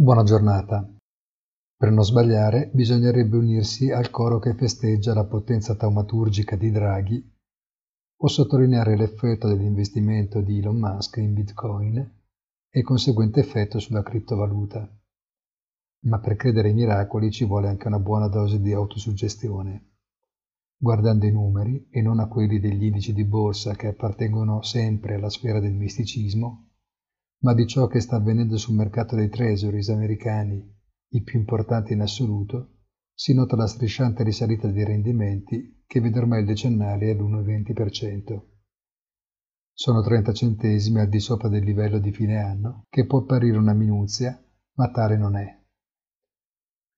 Buona giornata. Per non sbagliare, bisognerebbe unirsi al coro che festeggia la potenza taumaturgica di Draghi o sottolineare l'effetto dell'investimento di Elon Musk in Bitcoin e il conseguente effetto sulla criptovaluta. Ma per credere ai miracoli ci vuole anche una buona dose di autosuggestione. Guardando i numeri e non a quelli degli indici di borsa che appartengono sempre alla sfera del misticismo, ma di ciò che sta avvenendo sul mercato dei treasuries americani, i più importanti in assoluto, si nota la strisciante risalita dei rendimenti che vede ormai il decennale all'1,20%. Sono 30 centesimi al di sopra del livello di fine anno, che può apparire una minuzia, ma tale non è.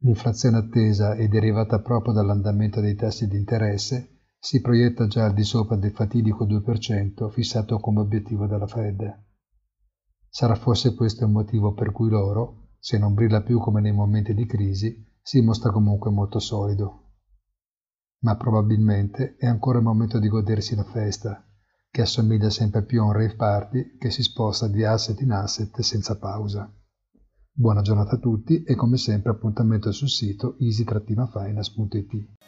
L'inflazione attesa e derivata proprio dall'andamento dei tassi di interesse si proietta già al di sopra del fatidico 2% fissato come obiettivo dalla Fed. Sarà forse questo il motivo per cui l'oro, se non brilla più come nei momenti di crisi, si mostra comunque molto solido. Ma probabilmente è ancora il momento di godersi la festa, che assomiglia sempre più a un rave party che si sposta di asset in asset senza pausa. Buona giornata a tutti e come sempre appuntamento sul sito easy-finance.it.